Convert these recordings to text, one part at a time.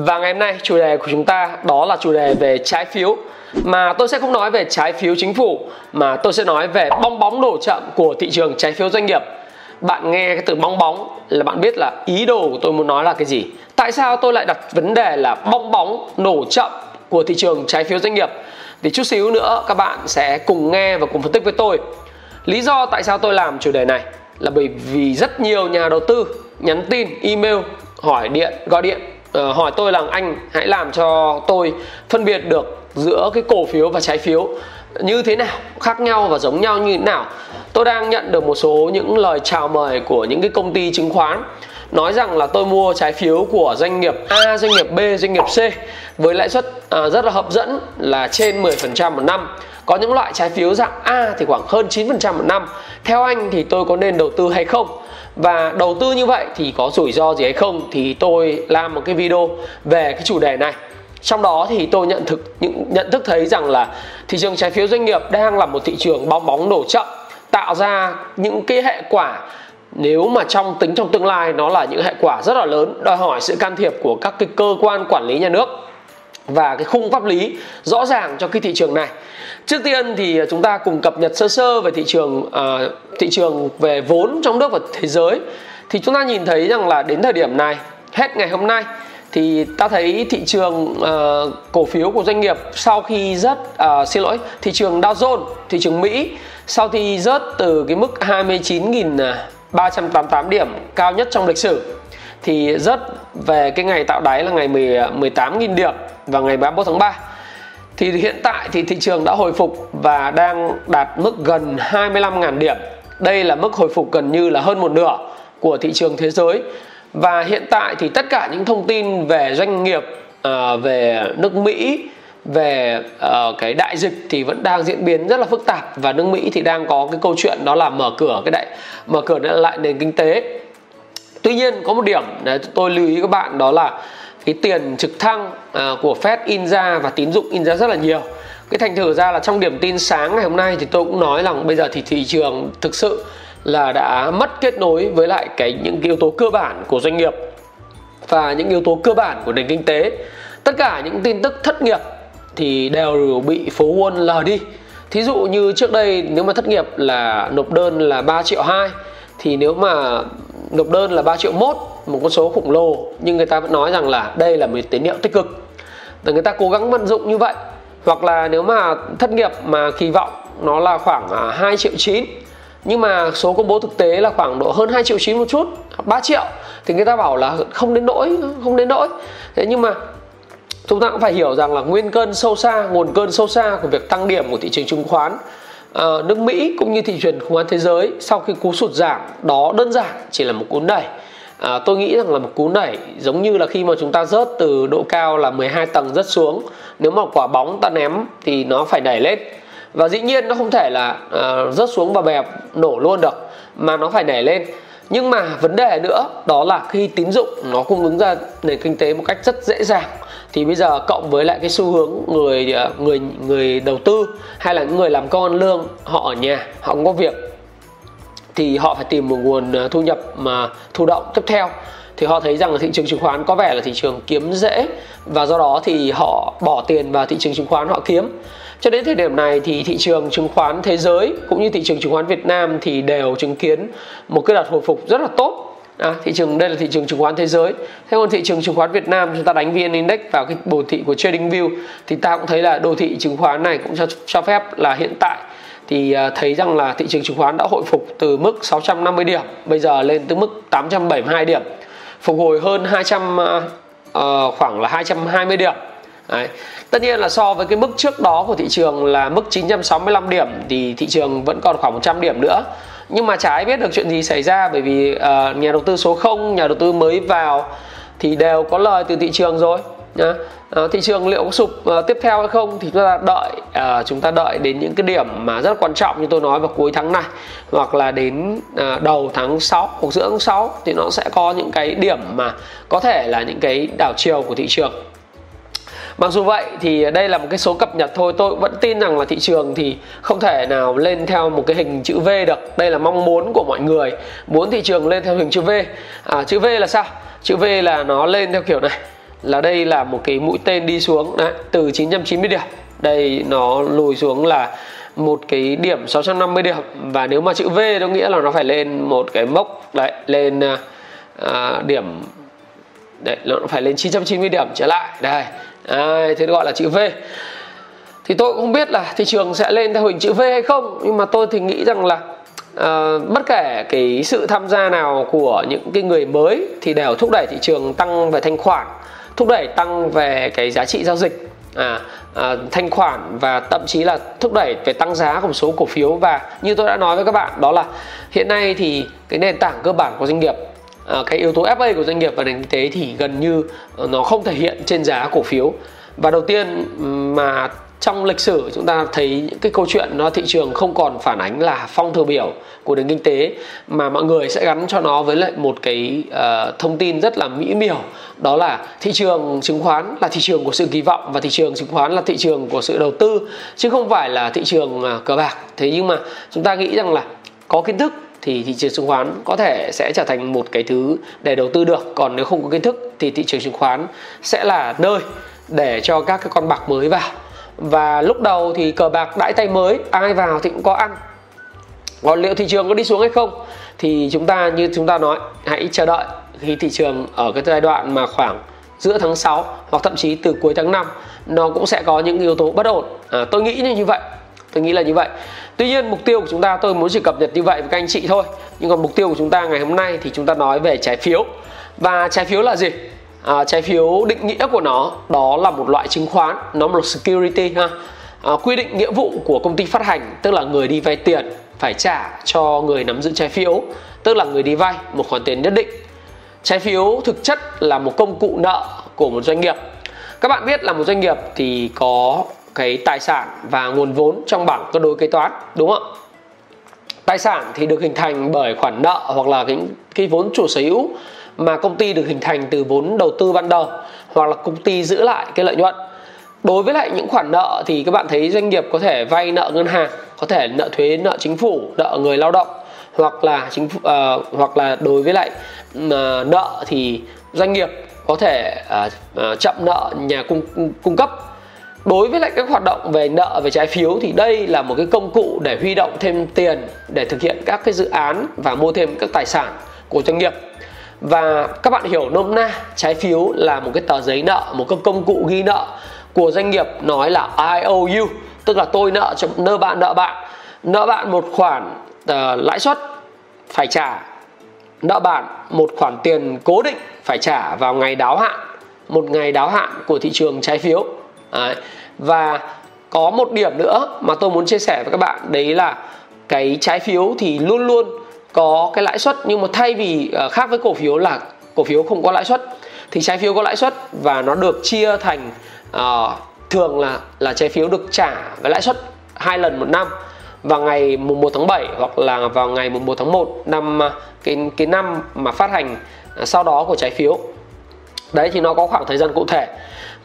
Và ngày hôm nay chủ đề của chúng ta đó là chủ đề về trái phiếu mà tôi sẽ không nói về trái phiếu chính phủ mà tôi sẽ nói về bong bóng nổ chậm của thị trường trái phiếu doanh nghiệp. Bạn nghe cái từ bong bóng là bạn biết là ý đồ của tôi muốn nói là cái gì. Tại sao tôi lại đặt vấn đề là bong bóng nổ chậm của thị trường trái phiếu doanh nghiệp? Thì chút xíu nữa các bạn sẽ cùng nghe và cùng phân tích với tôi. Lý do tại sao tôi làm chủ đề này là bởi vì rất nhiều nhà đầu tư nhắn tin, email, hỏi điện, gọi điện uh, hỏi tôi là anh hãy làm cho tôi phân biệt được giữa cái cổ phiếu và trái phiếu như thế nào khác nhau và giống nhau như thế nào tôi đang nhận được một số những lời chào mời của những cái công ty chứng khoán nói rằng là tôi mua trái phiếu của doanh nghiệp A, doanh nghiệp B, doanh nghiệp C với lãi suất à, rất là hấp dẫn là trên 10% một năm. Có những loại trái phiếu dạng A thì khoảng hơn 9% một năm. Theo anh thì tôi có nên đầu tư hay không? Và đầu tư như vậy thì có rủi ro gì hay không thì tôi làm một cái video về cái chủ đề này. Trong đó thì tôi nhận thức những, nhận thức thấy rằng là thị trường trái phiếu doanh nghiệp đang là một thị trường bong bóng nổ chậm, tạo ra những cái hệ quả nếu mà trong tính trong tương lai nó là những hệ quả rất là lớn, đòi hỏi sự can thiệp của các cái cơ quan quản lý nhà nước và cái khung pháp lý rõ ràng cho cái thị trường này. Trước tiên thì chúng ta cùng cập nhật sơ sơ về thị trường uh, thị trường về vốn trong nước và thế giới. Thì chúng ta nhìn thấy rằng là đến thời điểm này hết ngày hôm nay thì ta thấy thị trường uh, cổ phiếu của doanh nghiệp sau khi rớt uh, xin lỗi thị trường Dow Jones thị trường Mỹ sau khi rớt từ cái mức 29.388 điểm cao nhất trong lịch sử thì rớt về cái ngày tạo đáy là ngày 10, 18.000 à, điểm vào ngày 31 tháng 3 thì hiện tại thì thị trường đã hồi phục và đang đạt mức gần 25.000 điểm. Đây là mức hồi phục gần như là hơn một nửa của thị trường thế giới. Và hiện tại thì tất cả những thông tin về doanh nghiệp à, về nước Mỹ về uh, cái đại dịch thì vẫn đang diễn biến rất là phức tạp. Và nước Mỹ thì đang có cái câu chuyện đó là mở cửa cái đại mở cửa lại nền kinh tế. Tuy nhiên, có một điểm để tôi lưu ý các bạn, đó là cái tiền trực thăng à, của Fed in ra và tín dụng in ra rất là nhiều. Cái thành thử ra là trong điểm tin sáng ngày hôm nay thì tôi cũng nói rằng bây giờ thì thị trường thực sự là đã mất kết nối với lại cái những cái yếu tố cơ bản của doanh nghiệp và những yếu tố cơ bản của nền kinh tế. Tất cả những tin tức thất nghiệp thì đều bị phố Wall lờ đi. Thí dụ như trước đây nếu mà thất nghiệp là nộp đơn là 3 triệu 2 thì nếu mà nộp đơn là 3 triệu mốt một con số khủng lồ. Nhưng người ta vẫn nói rằng là đây là một tín hiệu tích cực. Và người ta cố gắng vận dụng như vậy. Hoặc là nếu mà thất nghiệp mà kỳ vọng nó là khoảng à, 2 triệu 9 nhưng mà số công bố thực tế là khoảng độ hơn 2 triệu 9 một chút 3 triệu. Thì người ta bảo là không đến nỗi, không đến nỗi. Thế nhưng mà chúng ta cũng phải hiểu rằng là nguyên cơn sâu xa, nguồn cơn sâu xa của việc tăng điểm của thị trường chứng khoán Ờ, nước Mỹ cũng như thị trường chứng khoán thế giới sau khi cú sụt giảm đó đơn giản chỉ là một cú đẩy à, ờ, tôi nghĩ rằng là một cú đẩy giống như là khi mà chúng ta rớt từ độ cao là 12 tầng rớt xuống. Nếu mà quả bóng ta ném thì nó phải đẩy lên. Và dĩ nhiên nó không thể là uh, rớt xuống và bẹp nổ luôn được mà nó phải đẩy lên. Nhưng mà vấn đề nữa đó là khi tín dụng nó cung ứng ra nền kinh tế một cách rất dễ dàng thì bây giờ cộng với lại cái xu hướng người ờ, người người đầu tư hay là những người làm công ăn lương, họ ở nhà, họ không có việc, thì họ phải tìm một nguồn ờ, thu nhập mà thụ động tiếp theo. Thì họ thấy rằng là thị trường chứng khoán có vẻ là thị trường kiếm dễ và do đó thì họ bỏ tiền vào thị trường chứng khoán họ kiếm. Cho đến thời điểm này thì thị trường chứng khoán thế giới cũng như thị trường chứng khoán Việt Nam thì đều chứng kiến một cái đợt hồi phục rất là tốt. À, thị trường đây là thị trường chứng khoán thế giới thế còn thị trường chứng khoán Việt Nam chúng ta đánh VN Index vào cái đồ thị của Trading View thì ta cũng thấy là đồ thị chứng khoán này cũng cho, cho phép là hiện tại thì à, thấy rằng là thị trường chứng khoán đã hồi phục từ mức 650 điểm bây giờ lên tới mức 872 điểm phục hồi hơn 200 uh, à, à, khoảng là 220 điểm Đấy. Tất nhiên là so với cái mức trước đó của thị trường là mức 965 điểm thì thị trường vẫn còn khoảng 100 điểm nữa. Nhưng mà chả ai biết được chuyện gì xảy ra bởi vì uh, nhà đầu tư số 0, nhà đầu tư mới vào thì đều có lời từ thị trường rồi nhá. Uh, thị trường liệu có sụp uh, tiếp theo hay không thì chúng ta đợi uh, chúng ta đợi đến những cái điểm mà rất quan trọng như tôi nói vào cuối tháng này hoặc là đến uh, đầu tháng 6 hoặc giữa tháng 6 thì nó sẽ có những cái điểm mà có thể là những cái đảo chiều của thị trường. Mặc dù vậy thì đây là một cái số cập nhật thôi. Tôi vẫn tin rằng là thị trường thì không thể nào lên theo một cái hình chữ V được. Đây là mong muốn của mọi người Muốn thị trường lên theo hình chữ V. À, Chữ V là sao? Chữ V là nó lên theo kiểu này Là đây là một cái mũi tên đi xuống. Đấy, Từ 990 điểm. Đây nó lùi xuống là một cái điểm 650 điểm. Và nếu mà chữ V nó nghĩa là nó phải lên một cái mốc đấy lên à, à điểm đấy nó phải lên 990 điểm trở lại. Đây Đấy, thế gọi là chữ V. Thì tôi cũng không biết là thị trường sẽ lên theo hình chữ V hay không nhưng mà tôi thì nghĩ rằng là uh, bất kể cái sự tham gia nào của những cái người mới thì đều thúc đẩy thị trường tăng về thanh khoản thúc đẩy tăng về cái giá trị giao dịch. À, à, thanh khoản và thậm chí là thúc đẩy về tăng giá của một số cổ phiếu. Và như tôi đã nói với các bạn đó là hiện nay thì cái nền tảng cơ bản của doanh nghiệp Ờ, cái yếu tố FA của doanh nghiệp và nền kinh tế thì gần như ờ, nó không thể hiện trên giá cổ phiếu. Và đầu tiên mà trong lịch sử chúng ta thấy những cái câu chuyện nó thị trường không còn phản ánh là phong thư biểu của nền kinh tế mà mọi người sẽ gắn cho nó với lại một cái uh, thông tin rất là mỹ miều. Đó là thị trường chứng khoán là thị trường của sự kỳ vọng và thị trường chứng khoán là thị trường của sự đầu tư chứ không phải là thị trường uh, cờ bạc. Thế nhưng mà chúng ta nghĩ rằng là có kiến thức thì thị trường chứng khoán có thể sẽ trở thành một cái thứ để đầu tư được. Còn nếu không có kiến thức thì thị trường chứng khoán sẽ là nơi để cho các cái con bạc mới vào. Và lúc đầu thì cờ bạc đãi tay mới ai vào thì cũng có ăn. Còn liệu thị trường có đi xuống hay không thì chúng ta như chúng ta nói hãy chờ đợi khi thị trường ở cái giai đoạn mà khoảng giữa tháng 6 hoặc thậm chí từ cuối tháng 5 nó cũng sẽ có những yếu tố bất ổn. À, tôi nghĩ như vậy tôi nghĩ là như vậy tuy nhiên mục tiêu của chúng ta tôi muốn chỉ cập nhật như vậy với các anh chị thôi. Nhưng còn mục tiêu của chúng ta ngày hôm nay thì chúng ta nói về trái phiếu. Và trái phiếu là gì? À, trái phiếu định nghĩa của nó đó là một loại chứng khoán nó là một security ha? À, quy định nghĩa vụ của công ty phát hành tức là người đi vay tiền phải trả cho người nắm giữ trái phiếu tức là người đi vay một khoản tiền nhất định. Trái phiếu thực chất là một công cụ nợ của một doanh nghiệp. Các bạn biết là một doanh nghiệp thì có cái tài sản và nguồn vốn trong bảng cân đối kế toán đúng không ạ? Tài sản thì được hình thành bởi khoản nợ hoặc là cái cái vốn chủ sở hữu mà công ty được hình thành từ vốn đầu tư ban đầu hoặc là công ty giữ lại cái lợi nhuận. Đối với lại những khoản nợ thì các bạn thấy doanh nghiệp có thể vay nợ ngân hàng có thể nợ thuế nợ chính phủ nợ người lao động hoặc là chính phủ uh, hoặc là đối với lại uh, nợ thì doanh nghiệp có thể uh, uh, chậm nợ nhà cung cung cấp đối với lại các hoạt động về nợ về trái phiếu thì đây là một cái công cụ để huy động thêm tiền để thực hiện các cái dự án và mua thêm các tài sản của doanh nghiệp. Và các bạn hiểu nôm na trái phiếu là một cái tờ giấy nợ một cái công cụ ghi nợ của doanh nghiệp nói là IOU tức là tôi nợ cho nợ bạn nợ bạn. Nợ bạn một khoản uh, lãi suất phải trả. Nợ bạn một khoản tiền cố định phải trả vào ngày đáo hạn một ngày đáo hạn của thị trường trái phiếu. Đấy và có một điểm nữa mà tôi muốn chia sẻ với các bạn đấy là cái trái phiếu thì luôn luôn có cái lãi suất nhưng mà thay vì ờ, khác với cổ phiếu là cổ phiếu không có lãi suất thì trái phiếu có lãi suất và nó được chia thành uh, thường là là trái phiếu được trả với lãi suất hai lần một năm vào ngày mùng 1 tháng 7 hoặc là vào ngày mùng 1 tháng 1 năm ờ, cái cái năm mà phát hành sau đó của trái phiếu. Đấy thì nó có khoảng thời gian cụ thể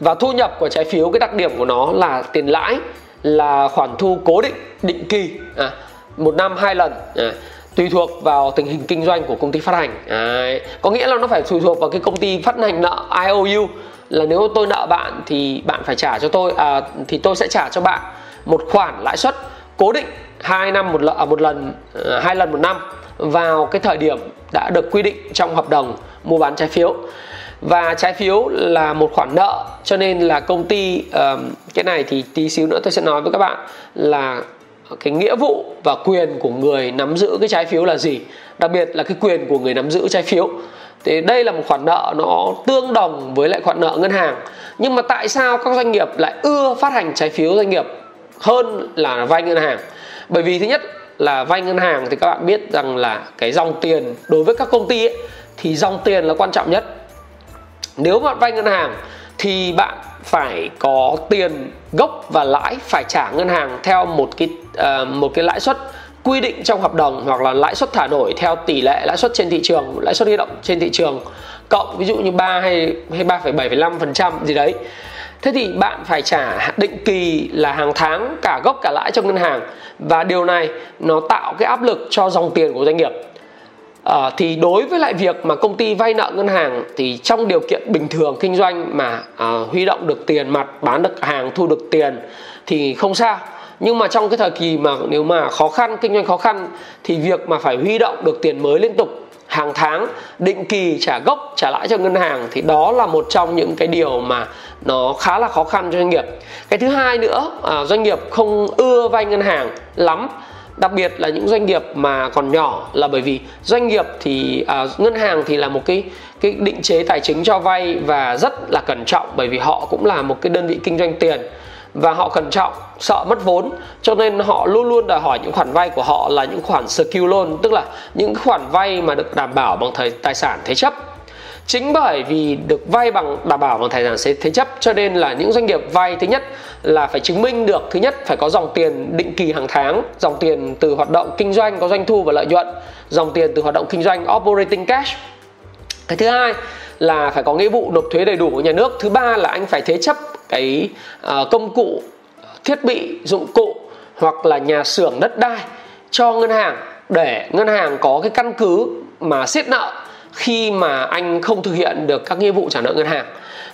và thu nhập của trái phiếu cái đặc điểm của nó là tiền lãi là khoản thu cố định định kỳ à, một năm hai lần à, tùy thuộc vào tình hình kinh doanh của công ty phát hành. À, có nghĩa là nó phải tùy thuộc vào cái công ty phát hành nợ IOU là nếu tôi nợ bạn thì bạn phải trả cho tôi à, thì tôi sẽ trả cho bạn một khoản lãi suất cố định hai năm một lần à, một lần à, hai lần một năm vào cái thời điểm đã được quy định trong hợp đồng mua bán trái phiếu và trái phiếu là một khoản nợ cho nên là công ty um, cái này thì tí xíu nữa tôi sẽ nói với các bạn là cái nghĩa vụ và quyền của người nắm giữ cái trái phiếu là gì đặc biệt là cái quyền của người nắm giữ trái phiếu. Thì đây là một khoản nợ nó tương đồng với lại khoản nợ ngân hàng. Nhưng mà tại sao các doanh nghiệp lại ưa phát hành trái phiếu doanh nghiệp hơn là vay ngân hàng? Bởi vì thứ nhất là vay ngân hàng thì các bạn biết rằng là cái dòng tiền đối với các công ty ấy, thì dòng tiền là quan trọng nhất nếu bạn vay ngân hàng thì bạn phải có tiền gốc và lãi phải trả ngân hàng theo một cái uh, một cái lãi suất quy định trong hợp đồng hoặc là lãi suất thả nổi theo tỷ lệ lãi suất trên thị trường lãi suất huy động trên thị trường cộng ví dụ như 3 hay hay 3,75% gì đấy. Thế thì bạn phải trả định kỳ là hàng tháng cả gốc cả lãi cho ngân hàng và điều này nó tạo cái áp lực cho dòng tiền của doanh nghiệp à, thì đối với lại việc mà công ty vay nợ ngân hàng thì trong điều kiện bình thường kinh doanh mà à, huy động được tiền mặt bán được hàng thu được tiền thì không sao. Nhưng mà trong cái thời kỳ mà nếu mà khó khăn kinh doanh khó khăn thì việc mà phải huy động được tiền mới liên tục hàng tháng định kỳ trả gốc trả lãi cho ngân hàng thì đó là một trong những cái điều mà nó khá là khó khăn cho doanh nghiệp. Cái thứ hai nữa à, doanh nghiệp không ưa vay ngân hàng lắm đặc biệt là những doanh nghiệp mà còn nhỏ là bởi vì doanh nghiệp thì à, ngân hàng thì là một cái cái định chế tài chính cho vay và rất là cẩn trọng bởi vì họ cũng là một cái đơn vị kinh doanh tiền và họ cẩn trọng sợ mất vốn. Cho nên họ luôn luôn đòi hỏi những khoản vay của họ là những khoản secure loan tức là những khoản vay mà được đảm bảo bằng thời tài sản thế chấp chính bởi vì được vay bằng đảm bảo bằng tài sản thế chấp, cho nên là những doanh nghiệp vay thứ nhất là phải chứng minh được, thứ nhất phải có dòng tiền định kỳ hàng tháng, dòng tiền từ hoạt động kinh doanh có doanh thu và lợi nhuận, dòng tiền từ hoạt động kinh doanh operating cash. Cái thứ hai là phải có nghĩa vụ nộp thuế đầy đủ của nhà nước. Thứ ba là anh phải thế chấp cái ờ, công cụ, thiết bị, dụng cụ hoặc là nhà xưởng đất đai cho ngân hàng, để ngân hàng có cái căn cứ mà siết nợ khi mà anh không thực hiện được các nghĩa vụ trả nợ ngân hàng.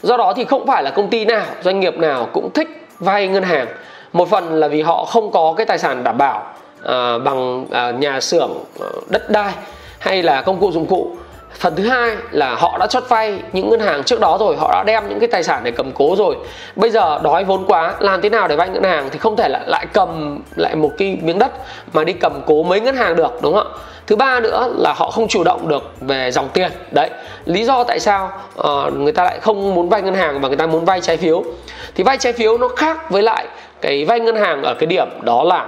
Do đó thì không phải là công ty nào doanh nghiệp nào cũng thích vay ngân hàng. Một phần là vì họ không có cái tài sản đảm bảo à, bằng à, nhà xưởng ờ, đất đai hay là công cụ dụng cụ phần thứ hai là họ đã chót vay những ngân hàng trước đó rồi họ đã đem những cái tài sản để cầm cố rồi. Bây giờ đói vốn quá làm thế nào để vay ngân hàng thì không thể lại lại cầm lại một cái miếng đất mà đi cầm cố mấy ngân hàng được đúng không ạ? Thứ ba nữa là họ không chủ động được về dòng tiền. Đấy lý do tại sao uh, người ta lại không muốn vay ngân hàng mà người ta muốn vay trái phiếu. Thì vay trái phiếu nó khác với lại cái vay ngân hàng ở cái điểm đó là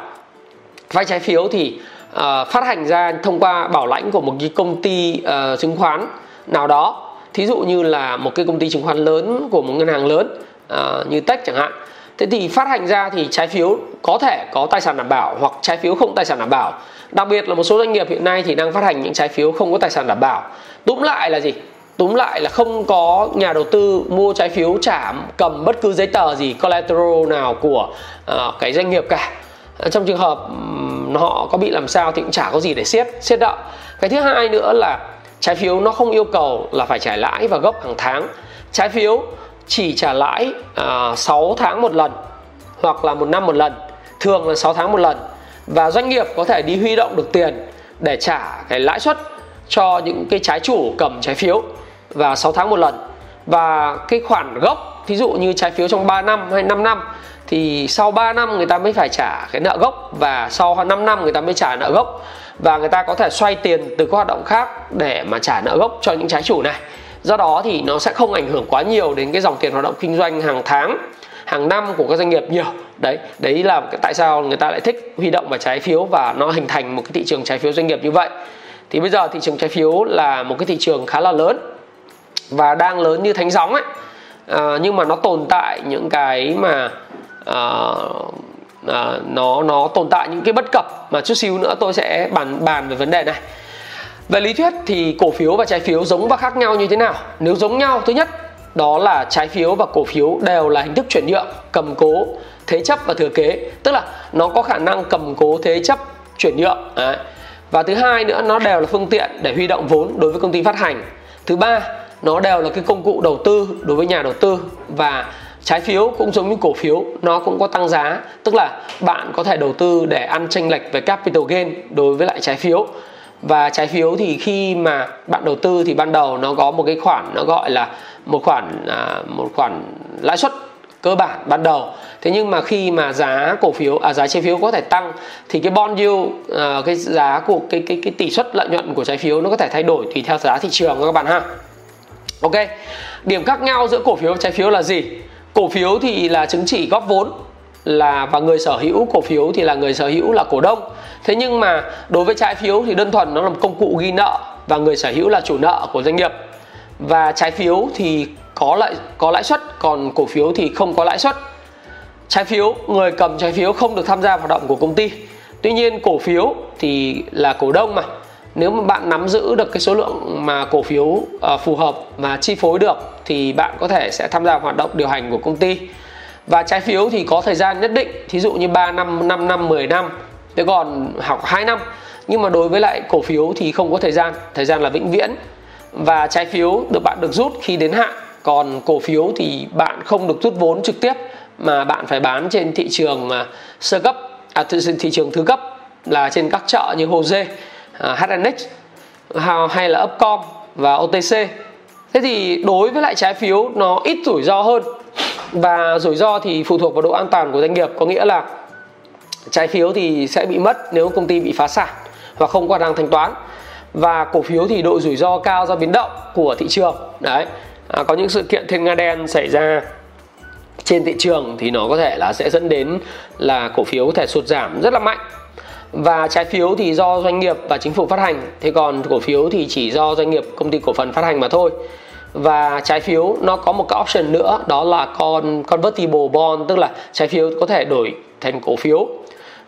vay trái phiếu thì uh, phát hành ra thông qua bảo lãnh của một cái công ty uh, chứng khoán nào đó. Thí dụ như là một cái công ty chứng khoán lớn của một ngân hàng lớn uh, như tech chẳng hạn. Thế thì phát hành ra thì trái phiếu có thể có tài sản đảm bảo hoặc trái phiếu không tài sản đảm bảo. Đặc biệt là một số doanh nghiệp hiện nay thì đang phát hành những trái phiếu không có tài sản đảm bảo. Túm lại là gì? Túm lại là không có nhà đầu tư mua trái phiếu trả cầm bất cứ giấy tờ gì collateral nào của uh, cái doanh nghiệp cả. Ờ, trong trường hợp họ có bị làm sao thì cũng chả có gì để siết siết nợ cái thứ hai nữa là trái phiếu nó không yêu cầu là phải trả lãi và gốc hàng tháng. Trái phiếu chỉ trả lãi à, uh, 6 tháng một lần hoặc là một năm một lần thường là 6 tháng một lần. Và doanh nghiệp có thể đi huy động được tiền để trả cái lãi suất cho những cái trái chủ cầm trái phiếu và 6 tháng một lần. Và cái khoản gốc thí dụ như trái phiếu trong 3 năm hay 5 năm thì sau 3 năm người ta mới phải trả cái nợ gốc và sau 5 năm người ta mới trả nợ gốc. Và người ta có thể xoay tiền từ các hoạt động khác để mà trả nợ gốc cho những trái chủ này. Do đó thì nó sẽ không ảnh hưởng quá nhiều đến cái dòng tiền hoạt động kinh doanh hàng tháng hàng năm của các doanh nghiệp nhiều. Đấy đấy là tại sao người ta lại thích huy động vào trái phiếu và nó hình thành một cái thị trường trái phiếu doanh nghiệp như vậy. Thì bây giờ thị trường trái phiếu là một cái thị trường khá là lớn và đang lớn như thánh gióng ấy. À, nhưng mà nó tồn tại những cái mà à, à, nó nó tồn tại những cái bất cập mà chút xíu nữa tôi sẽ bàn bàn về vấn đề này. Về lý thuyết thì cổ phiếu và trái phiếu giống và khác nhau như thế nào? Nếu giống nhau thứ nhất đó là trái phiếu và cổ phiếu đều là hình thức chuyển nhượng cầm cố thế chấp và thừa kế. Tức là nó có khả năng cầm cố thế chấp chuyển nhượng Đấy. và thứ hai nữa nó đều là phương tiện để huy động vốn đối với công ty phát hành. Thứ ba nó đều là cái công cụ đầu tư đối với nhà đầu tư. Và trái phiếu cũng giống như cổ phiếu nó cũng có tăng giá. Tức là bạn có thể đầu tư để ăn tranh lệch về capital gain đối với lại trái phiếu. Và trái phiếu thì khi mà bạn đầu tư thì ban đầu nó có một cái khoản nó gọi là một khoản à, một khoản lãi suất cơ bản ban đầu. Thế nhưng mà khi mà giá cổ phiếu à giá trái phiếu có thể tăng thì cái bond yield à, cái giá của cái cái cái tỷ suất lợi nhuận của trái phiếu nó có thể thay đổi tùy theo giá thị trường các bạn ha. Ok điểm khác nhau giữa cổ phiếu và trái phiếu là gì? Cổ phiếu thì là chứng chỉ góp vốn là, và người sở hữu cổ phiếu thì là người sở hữu là cổ đông. Thế nhưng mà đối với trái phiếu thì đơn thuần nó là một công cụ ghi nợ và người sở hữu là chủ nợ của doanh nghiệp. Và trái phiếu thì có lãi có lãi suất, còn cổ phiếu thì không có lãi suất. Trái phiếu, người cầm trái phiếu không được tham gia hoạt động của công ty. Tuy nhiên cổ phiếu thì là cổ đông mà nếu mà bạn nắm giữ được cái số lượng mà cổ phiếu uh, phù hợp và chi phối được thì bạn có thể sẽ tham gia hoạt động điều hành của công ty. Và trái phiếu thì có thời gian nhất định thí dụ như 3 năm 5 năm 10 năm thế còn học 2 năm. Nhưng mà đối với lại cổ phiếu thì không có thời gian thời gian là vĩnh viễn. Và trái phiếu được bạn được rút khi đến hạn còn cổ phiếu thì bạn không được rút vốn trực tiếp mà bạn phải bán trên thị trường à, sơ cấp à, thị, trường thứ cấp là trên các chợ như hồ dê. À, HNX hay là Upcom và OTC thế thì đối với lại trái phiếu nó ít rủi ro hơn. Và rủi ro thì phụ thuộc vào độ an toàn của doanh nghiệp. Có nghĩa là trái phiếu thì sẽ bị mất nếu công ty bị phá sản hoặc không qua đang thanh toán. Và cổ phiếu thì độ rủi ro cao do biến động của thị trường. Đấy. À, có những sự kiện thiên nga đen xảy ra trên thị trường thì nó có thể là sẽ dẫn đến là cổ phiếu có thể sụt giảm rất là mạnh và trái phiếu thì do doanh nghiệp và chính phủ phát hành. Thế còn cổ phiếu thì chỉ do doanh nghiệp công ty cổ phần phát hành mà thôi. Và trái phiếu nó có một cái option nữa đó là con convertible bond tức là trái phiếu có thể đổi thành cổ phiếu.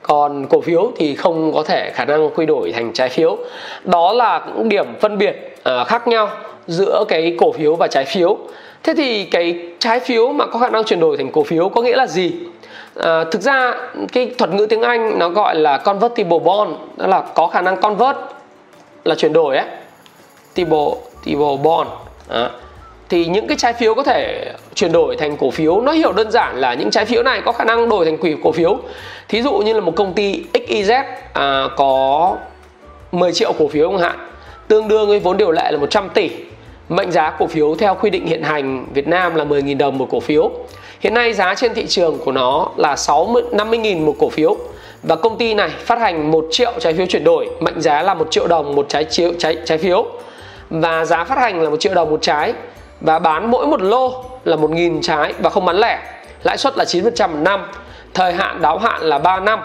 Còn cổ phiếu thì không có thể khả năng quy đổi thành trái phiếu. Đó là cũng điểm phân biệt uh, khác nhau giữa cái cổ phiếu và trái phiếu. Thế thì cái trái phiếu mà có khả năng chuyển đổi thành cổ phiếu có nghĩa là gì? À, thực ra cái thuật ngữ tiếng anh nó gọi là convertible bond đó là có khả năng convert là chuyển đổi ấy convertible bond đó. thì những cái trái phiếu có thể chuyển đổi thành cổ phiếu nó hiểu đơn giản là những trái phiếu này có khả năng đổi thành quỹ cổ phiếu. Thí dụ như là một công ty XYZ à, có 10 triệu cổ phiếu chẳng hạn tương đương với vốn điều lệ là 100 tỷ mệnh giá cổ phiếu theo quy định hiện hành Việt Nam là 10.000 đồng một cổ phiếu hiện nay giá trên thị trường của nó là 60 50.000 một cổ phiếu. Và công ty này phát hành 1 triệu trái phiếu chuyển đổi, mệnh giá là 1 triệu đồng một trái chiếu, trái trái phiếu. Và giá phát hành là 1 triệu đồng một trái. Và bán mỗi một lô là 1.000 trái và không bán lẻ. Lãi suất là 9% một năm, thời hạn đáo hạn là 3 năm.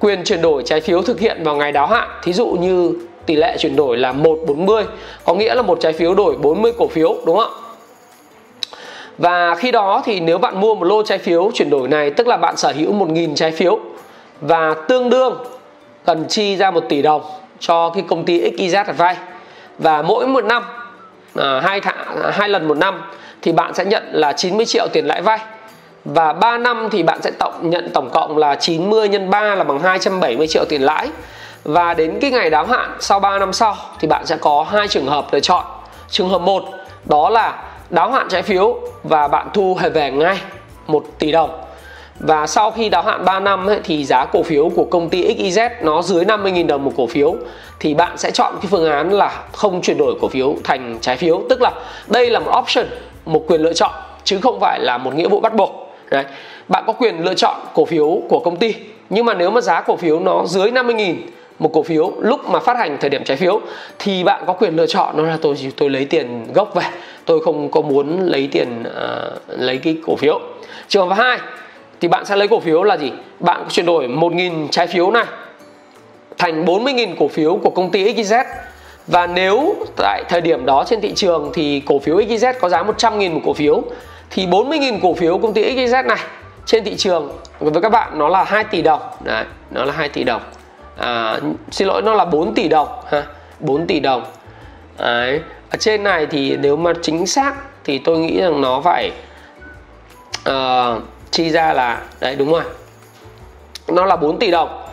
Quyền chuyển đổi trái phiếu thực hiện vào ngày đáo hạn, thí dụ như tỷ lệ chuyển đổi là 140 có nghĩa là một trái phiếu đổi 40 cổ phiếu, đúng không ạ? Và khi đó thì nếu bạn mua một lô trái phiếu chuyển đổi này tức là bạn sở hữu 1.000 trái phiếu và tương đương cần chi ra 1 tỷ đồng cho cái công ty XYZ vay và mỗi một năm à, hai tháng hai lần một năm thì bạn sẽ nhận là 90 triệu tiền lãi vay. Và 3 năm thì bạn sẽ tổng nhận tổng cộng là 90 nhân 3 là bằng 270 triệu tiền lãi. Và đến cái ngày đáo hạn sau 3 năm sau thì bạn sẽ có hai trường hợp lựa chọn. Trường hợp 1 đó là đáo hạn trái phiếu và bạn thu về ngay 1 tỷ đồng và sau khi đáo hạn 3 năm ấy, thì giá cổ phiếu của công ty XYZ nó dưới 50.000 đồng một cổ phiếu thì bạn sẽ chọn cái phương án là không chuyển đổi cổ phiếu thành trái phiếu tức là đây là một option một quyền lựa chọn chứ không phải là một nghĩa vụ bắt buộc Đấy. bạn có quyền lựa chọn cổ phiếu của công ty nhưng mà nếu mà giá cổ phiếu nó dưới 50.000 một cổ phiếu lúc mà phát hành thời điểm trái phiếu thì bạn có quyền lựa chọn nó là tôi tôi lấy tiền gốc về tôi không có muốn lấy tiền uh, lấy cái cổ phiếu. Trường hợp hai thì bạn sẽ lấy cổ phiếu là gì? Bạn chuyển đổi 1.000 trái phiếu này thành 40.000 cổ phiếu của công ty XYZ và nếu tại thời điểm đó trên thị trường thì cổ phiếu XYZ có giá 100.000 một cổ phiếu thì 40.000 cổ phiếu công ty XYZ này trên thị trường với các bạn nó là 2 tỷ đồng. Đấy nó là 2 tỷ đồng à, xin lỗi nó là 4 tỷ đồng ha 4 tỷ đồng. Đấy ở trên này thì nếu mà chính xác thì tôi nghĩ rằng nó phải uh, chi ra là đấy đúng rồi. Nó là 4 tỷ đồng.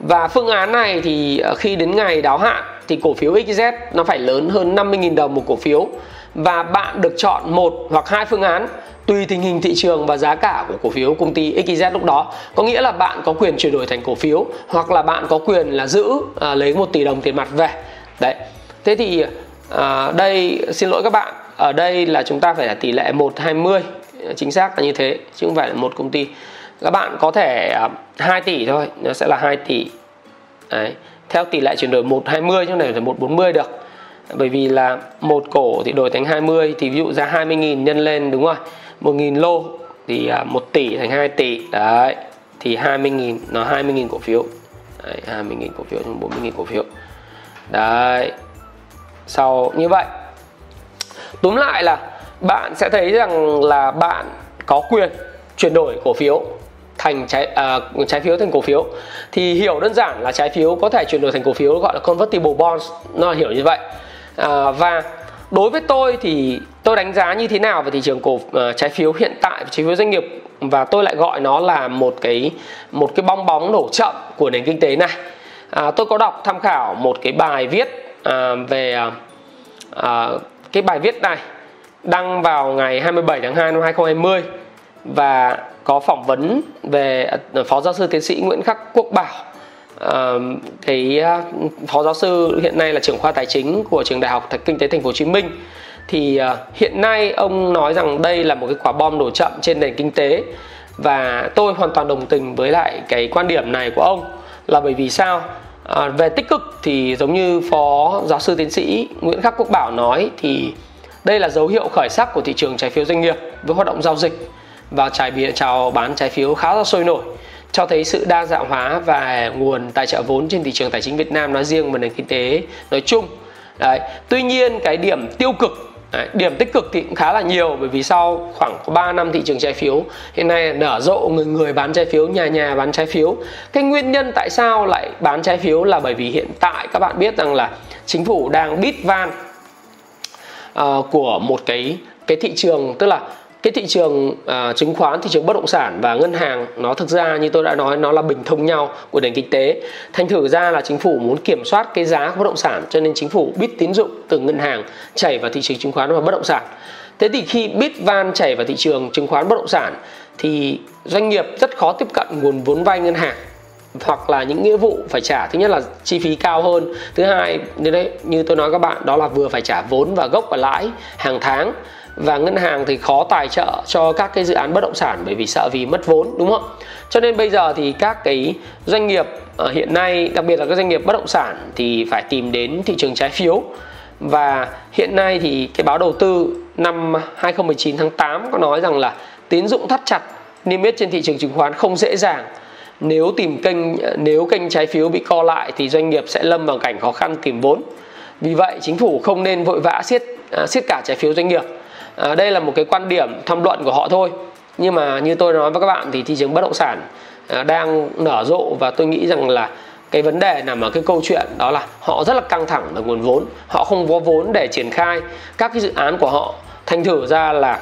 Và phương án này thì ờ, khi đến ngày đáo hạn thì cổ phiếu XZ nó phải lớn hơn 50.000 đồng một cổ phiếu. Và bạn được chọn một hoặc hai phương án tùy tình hình thị trường và giá cả của cổ phiếu công ty XYZ lúc đó có nghĩa là bạn có quyền chuyển đổi thành cổ phiếu hoặc là bạn có quyền là giữ à, lấy một tỷ đồng tiền mặt về. Đấy. Thế thì à, đây xin lỗi các bạn ở đây là chúng ta phải là tỷ lệ 120 chính xác là như thế chứ không phải là một công ty. Các bạn có thể à, 2 tỷ thôi nó sẽ là 2 tỷ. Đấy. Theo tỷ lệ chuyển đổi 120 chứ không phải 140 được. Bởi vì là một cổ thì đổi thành 20 thì ví dụ ra 20.000 nhân lên đúng rồi. 1.000 lô thì à, 1 tỷ thành 2 tỷ. Đấy thì 20.000 nó 20.000 cổ phiếu. Đấy, 20.000 cổ phiếu trong 40.000 cổ phiếu. Đấy sau như vậy. Túm lại là bạn sẽ thấy rằng là bạn có quyền chuyển đổi cổ phiếu thành trái à, trái phiếu thành cổ phiếu. Thì hiểu đơn giản là trái phiếu có thể chuyển đổi thành cổ phiếu gọi là convertible bonds nó hiểu như vậy. À, và đối với tôi thì tôi đánh giá như thế nào về thị trường cổ uh, trái phiếu hiện tại trái phiếu doanh nghiệp? Và tôi lại gọi nó là một cái một cái bong bóng nổ chậm của nền kinh tế này. À, tôi có đọc tham khảo một cái bài viết à, về à, cái bài viết này đăng vào ngày 27 tháng 2 năm 2020 và có phỏng vấn về à, phó giáo sư tiến sĩ Nguyễn Khắc Quốc Bảo à, cái phó giáo sư hiện nay là trưởng khoa tài chính của trường đại học kinh tế thành phố Hồ Chí Minh. Thì uh, hiện nay ông nói rằng đây là một cái quả bom nổ chậm trên nền kinh tế và tôi hoàn toàn đồng tình với lại cái quan điểm này của ông là bởi vì sao? À, về tích cực thì giống như phó giáo sư tiến sĩ Nguyễn Khắc Quốc Bảo nói thì đây là dấu hiệu khởi sắc của thị trường trái phiếu doanh nghiệp với hoạt động giao dịch và trái biến chào bán trái phiếu khá là sôi nổi cho thấy sự đa dạng hóa và nguồn tài trợ vốn trên thị trường tài chính Việt Nam nói riêng và nền kinh tế nói chung. Đấy. Tuy nhiên cái điểm tiêu cực Đấy, điểm tích cực thì cũng khá là nhiều bởi vì sau khoảng 3 năm thị trường trái phiếu hiện nay nở rộ người người bán trái phiếu nhà nhà bán trái phiếu cái nguyên nhân tại sao lại bán trái phiếu là bởi vì hiện tại các bạn biết rằng là chính phủ đang bít van uh, của một cái cái thị trường tức là cái thị trường uh, chứng khoán thị trường bất động sản và ngân hàng nó thực ra như tôi đã nói nó là bình thông nhau của nền kinh tế. Thành thử ra là chính phủ muốn kiểm soát cái giá bất động sản cho nên chính phủ biết tín dụng từ ngân hàng chảy vào thị trường chứng khoán và bất động sản. Thế thì khi bít van chảy vào thị trường chứng khoán bất động sản thì doanh nghiệp rất khó tiếp cận nguồn vốn vay ngân hàng hoặc là những nghĩa vụ phải trả. Thứ nhất là chi phí cao hơn. Thứ hai như đấy như tôi nói các bạn đó là vừa phải trả vốn và gốc và lãi hàng tháng và ngân hàng thì khó tài trợ cho các cái dự án bất động sản bởi vì sợ vì mất vốn, đúng không? Cho nên bây giờ thì các cái doanh nghiệp ờ, hiện nay, đặc biệt là các doanh nghiệp bất động sản thì phải tìm đến thị trường trái phiếu. Và hiện nay thì cái báo đầu tư năm 2019 tháng 8 có nói rằng là tín dụng thắt chặt, niêm yết trên thị trường chứng khoán không dễ dàng. Nếu tìm kênh ờ, nếu kênh trái phiếu bị co lại thì doanh nghiệp sẽ lâm vào cảnh khó khăn tìm vốn. Vì vậy, chính phủ không nên vội vã siết à, siết cả trái phiếu doanh nghiệp à, đây là một cái quan điểm tham luận của họ thôi. Nhưng mà như tôi nói với các bạn thì thị trường bất động sản à, đang nở rộ và tôi nghĩ rằng là cái vấn đề nằm ở cái câu chuyện đó là họ rất là căng thẳng về nguồn vốn. Họ không có vốn để triển khai các cái dự án của họ. Thành thử ra là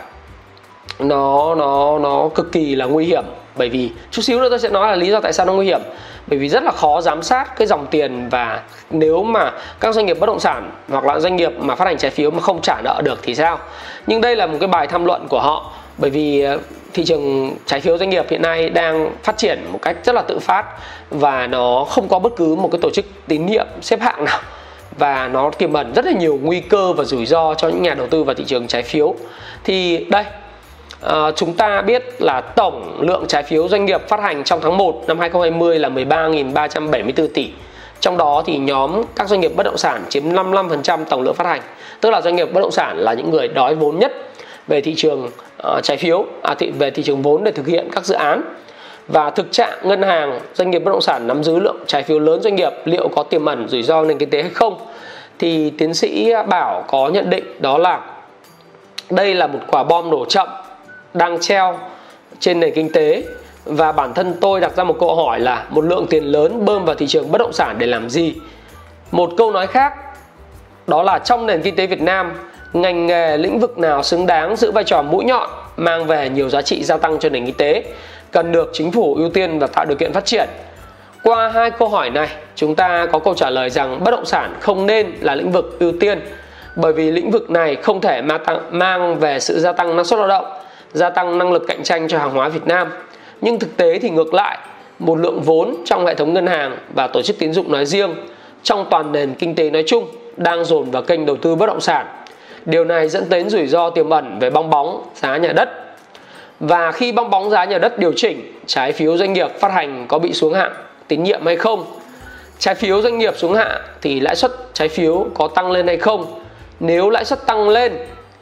nó nó nó cực kỳ là nguy hiểm. Bởi vì chút xíu nữa tôi sẽ nói là lý do tại sao nó nguy hiểm bởi vì rất là khó giám sát cái dòng tiền và nếu mà các doanh nghiệp bất động sản hoặc là doanh nghiệp mà phát hành trái phiếu mà không trả nợ được thì sao? Nhưng đây là một cái bài tham luận của họ, bởi vì ờ, thị trường trái phiếu doanh nghiệp hiện nay đang phát triển một cách rất là tự phát và nó không có bất cứ một cái tổ chức tín nhiệm xếp hạng nào và nó tiềm ẩn rất là nhiều nguy cơ và rủi ro cho những nhà đầu tư vào thị trường trái phiếu. Thì đây À, chúng ta biết là tổng lượng trái phiếu doanh nghiệp phát hành trong tháng 1 năm 2020 là 13.374 tỷ. Trong đó thì nhóm các doanh nghiệp bất động sản chiếm 55% tổng lượng phát hành. Tức là doanh nghiệp bất động sản là những người đói vốn nhất về thị trường uh, trái phiếu, à, thị, về thị trường vốn để thực hiện các dự án. Và thực trạng ngân hàng, doanh nghiệp bất động sản nắm giữ lượng trái phiếu lớn doanh nghiệp liệu có tiềm ẩn rủi ro nền kinh tế hay không? Thì tiến sĩ Bảo có nhận định đó là đây là một quả bom nổ chậm đang treo trên nền kinh tế. Và bản thân tôi đặt ra một câu hỏi là một lượng tiền lớn bơm vào thị trường bất động sản để làm gì? Một câu nói khác, đó là trong nền kinh tế Việt Nam, ngành nghề, lĩnh vực nào xứng đáng giữ vai trò mũi nhọn, mang về nhiều giá trị gia tăng cho nền kinh tế, cần được chính phủ ưu tiên và tạo điều kiện phát triển? Qua hai câu hỏi này, chúng ta có câu trả lời rằng bất động sản không nên là lĩnh vực ưu tiên, bởi vì lĩnh vực này không thể mang về sự gia tăng năng suất lao động gia tăng năng lực cạnh tranh cho hàng hóa Việt Nam. Nhưng thực tế thì ngược lại, một lượng vốn trong hệ thống ngân hàng và tổ chức tín dụng nói riêng trong toàn nền kinh tế nói chung đang dồn vào kênh đầu tư bất động sản. Điều này dẫn đến rủi ro tiềm ẩn về bong bóng giá nhà đất. Và khi bong bóng giá nhà đất điều chỉnh, trái phiếu doanh nghiệp phát hành có bị xuống hạng tín nhiệm hay không? Trái phiếu doanh nghiệp xuống hạng thì lãi suất trái phiếu có tăng lên hay không? Nếu lãi suất tăng lên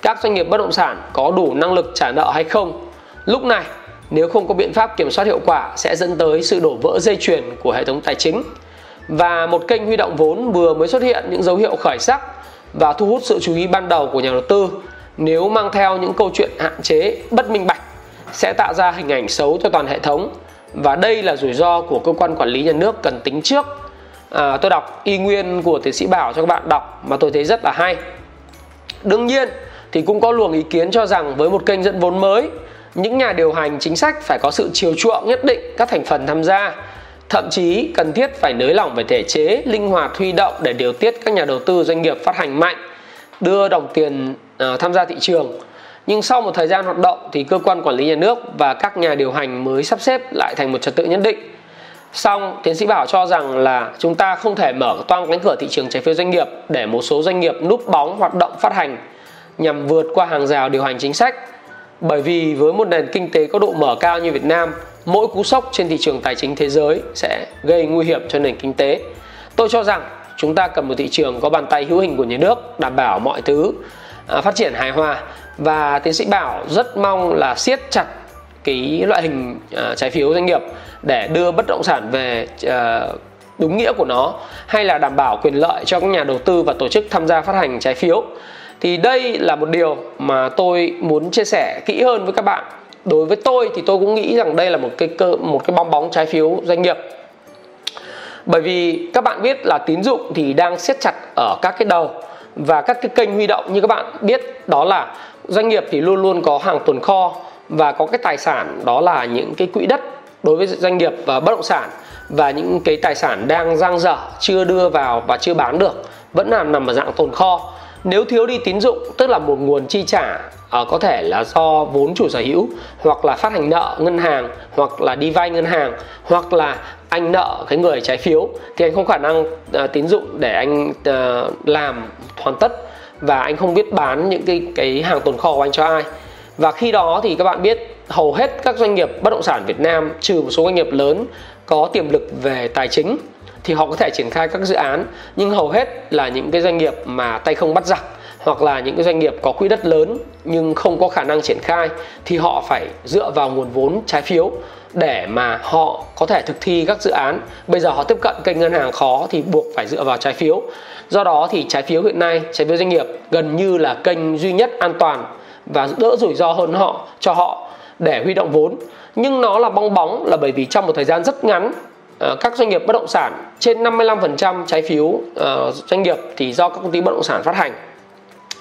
các doanh nghiệp bất động sản có đủ năng lực trả nợ hay không. Lúc này, nếu không có biện pháp kiểm soát hiệu quả sẽ dẫn tới sự đổ vỡ dây chuyền của hệ thống tài chính. Và một kênh huy động vốn vừa mới xuất hiện những dấu hiệu khởi sắc và thu hút sự chú ý ban đầu của nhà đầu tư nếu mang theo những câu chuyện hạn chế bất minh bạch sẽ tạo ra hình ảnh xấu cho toàn hệ thống và đây là rủi ro của cơ quan quản lý nhà nước cần tính trước à, tôi đọc y nguyên của tiến sĩ bảo cho các bạn đọc mà tôi thấy rất là hay đương nhiên thì cũng có luồng ý kiến cho rằng với một kênh dẫn vốn mới những nhà điều hành chính sách phải có sự chiều chuộng nhất định các thành phần tham gia. Thậm chí cần thiết phải nới lỏng về thể chế linh hoạt huy động để điều tiết các nhà đầu tư doanh nghiệp phát hành mạnh đưa đồng tiền uh, tham gia thị trường. Nhưng sau một thời gian hoạt động thì cơ quan quản lý nhà nước và các nhà điều hành mới sắp xếp lại thành một trật tự nhất định. Xong, tiến sĩ Bảo cho rằng là chúng ta không thể mở toang cánh cửa thị trường trái phiếu doanh nghiệp để một số doanh nghiệp núp bóng hoạt động phát hành nhằm vượt qua hàng rào điều hành chính sách. Bởi vì với một nền kinh tế có độ mở cao như Việt Nam, mỗi cú sốc trên thị trường tài chính thế giới sẽ gây nguy hiểm cho nền kinh tế. Tôi cho rằng chúng ta cần một thị trường có bàn tay hữu hình của nhà nước đảm bảo mọi thứ à, phát triển hài hòa và tiến sĩ Bảo rất mong là siết chặt cái loại hình uh, trái phiếu doanh nghiệp để đưa bất động sản về uh, đúng nghĩa của nó hay là đảm bảo quyền lợi cho các nhà đầu tư và tổ chức tham gia phát hành trái phiếu thì đây là một điều mà tôi muốn chia sẻ kỹ hơn với các bạn. Đối với tôi thì tôi cũng nghĩ rằng đây là một cái cơ, một cái bong bóng trái phiếu doanh nghiệp. Bởi vì các bạn biết là tín dụng thì đang siết chặt ở các cái đầu và các cái kênh huy động. Như các bạn biết, đó là doanh nghiệp thì luôn luôn có hàng tồn kho và có cái tài sản, đó là những cái quỹ đất đối với doanh nghiệp và bất động sản. Và những cái tài sản đang giang dở, chưa đưa vào và chưa bán được, vẫn là nằm ở dạng tồn kho nếu thiếu đi tín dụng tức là một nguồn chi trả uh, có thể là do vốn chủ sở hữu hoặc là phát hành nợ ngân hàng hoặc là đi vay ngân hàng hoặc là anh nợ cái người trái phiếu thì anh không khả năng uh, tín dụng để anh uh, làm hoàn tất và anh không biết bán những cái cái hàng tồn kho của anh cho ai. Và khi đó thì các bạn biết hầu hết các doanh nghiệp bất động sản Việt Nam trừ một số doanh nghiệp lớn có tiềm lực về tài chính thì họ có thể triển khai các dự án, nhưng hầu hết là những cái doanh nghiệp mà tay không bắt giặc hoặc là những cái doanh nghiệp có quỹ đất lớn nhưng không có khả năng triển khai thì họ phải dựa vào nguồn vốn trái phiếu để mà họ có thể thực thi các dự án. Bây giờ họ tiếp cận kênh ngân hàng khó thì buộc phải dựa vào trái phiếu. Do đó thì trái phiếu hiện nay, trái phiếu doanh nghiệp gần như là kênh duy nhất an toàn và đỡ rủi ro hơn họ, cho họ để huy động vốn. Nhưng nó là bong bóng là bởi vì trong một thời gian rất ngắn Ờ, các doanh nghiệp bất động sản trên 55% trái phiếu uh, doanh nghiệp thì do các công ty bất động sản phát hành.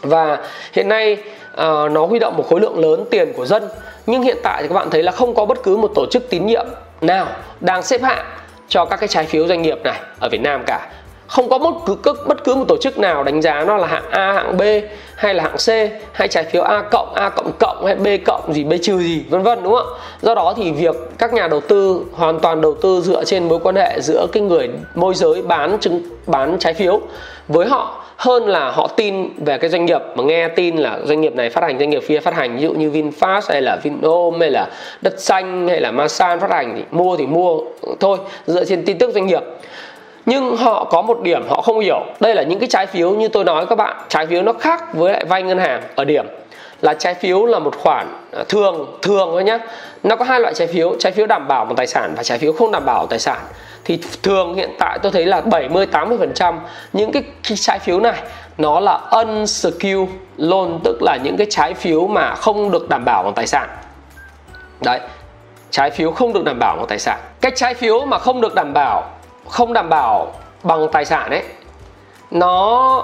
Và hiện nay uh, nó huy động một khối lượng lớn tiền của dân nhưng hiện tại thì các bạn thấy là không có bất cứ một tổ chức tín nhiệm nào đang xếp hạng cho các cái trái phiếu doanh nghiệp này ở Việt Nam cả. Không có bất cứ bất cứ một tổ chức nào đánh giá nó là hạng A hạng B hay là hạng C, hay trái phiếu A cộng A cộng cộng, hay B cộng gì, B trừ gì, vân vân, đúng không ạ? Do đó thì việc các nhà đầu tư hoàn toàn đầu tư dựa trên mối quan hệ giữa cái người môi giới bán chứng, bán trái phiếu với họ hơn là họ tin về cái doanh nghiệp mà nghe tin là doanh nghiệp này phát hành, doanh nghiệp kia phát hành. Ví dụ như Vinfast hay là Vinhome hay là Đất Xanh hay là Masan phát hành thì mua thì mua, thôi, dựa trên tin tức doanh nghiệp nhưng họ có một điểm họ không hiểu. Đây là những cái trái phiếu như tôi nói các bạn. Trái phiếu nó khác với lại vay ngân hàng ở điểm. Là trái phiếu là một khoản à, thường thường thôi nhé nó có hai loại trái phiếu trái phiếu đảm bảo một tài sản và trái phiếu không đảm bảo tài sản. Thì thường hiện tại tôi thấy là 70 80% những cái, cái trái phiếu này nó là unsecured loan tức là những cái trái phiếu mà không được đảm bảo bằng tài sản. Đấy trái phiếu không được đảm bảo bằng tài sản. Cái trái phiếu mà không được đảm bảo không đảm bảo bằng tài sản ấy nó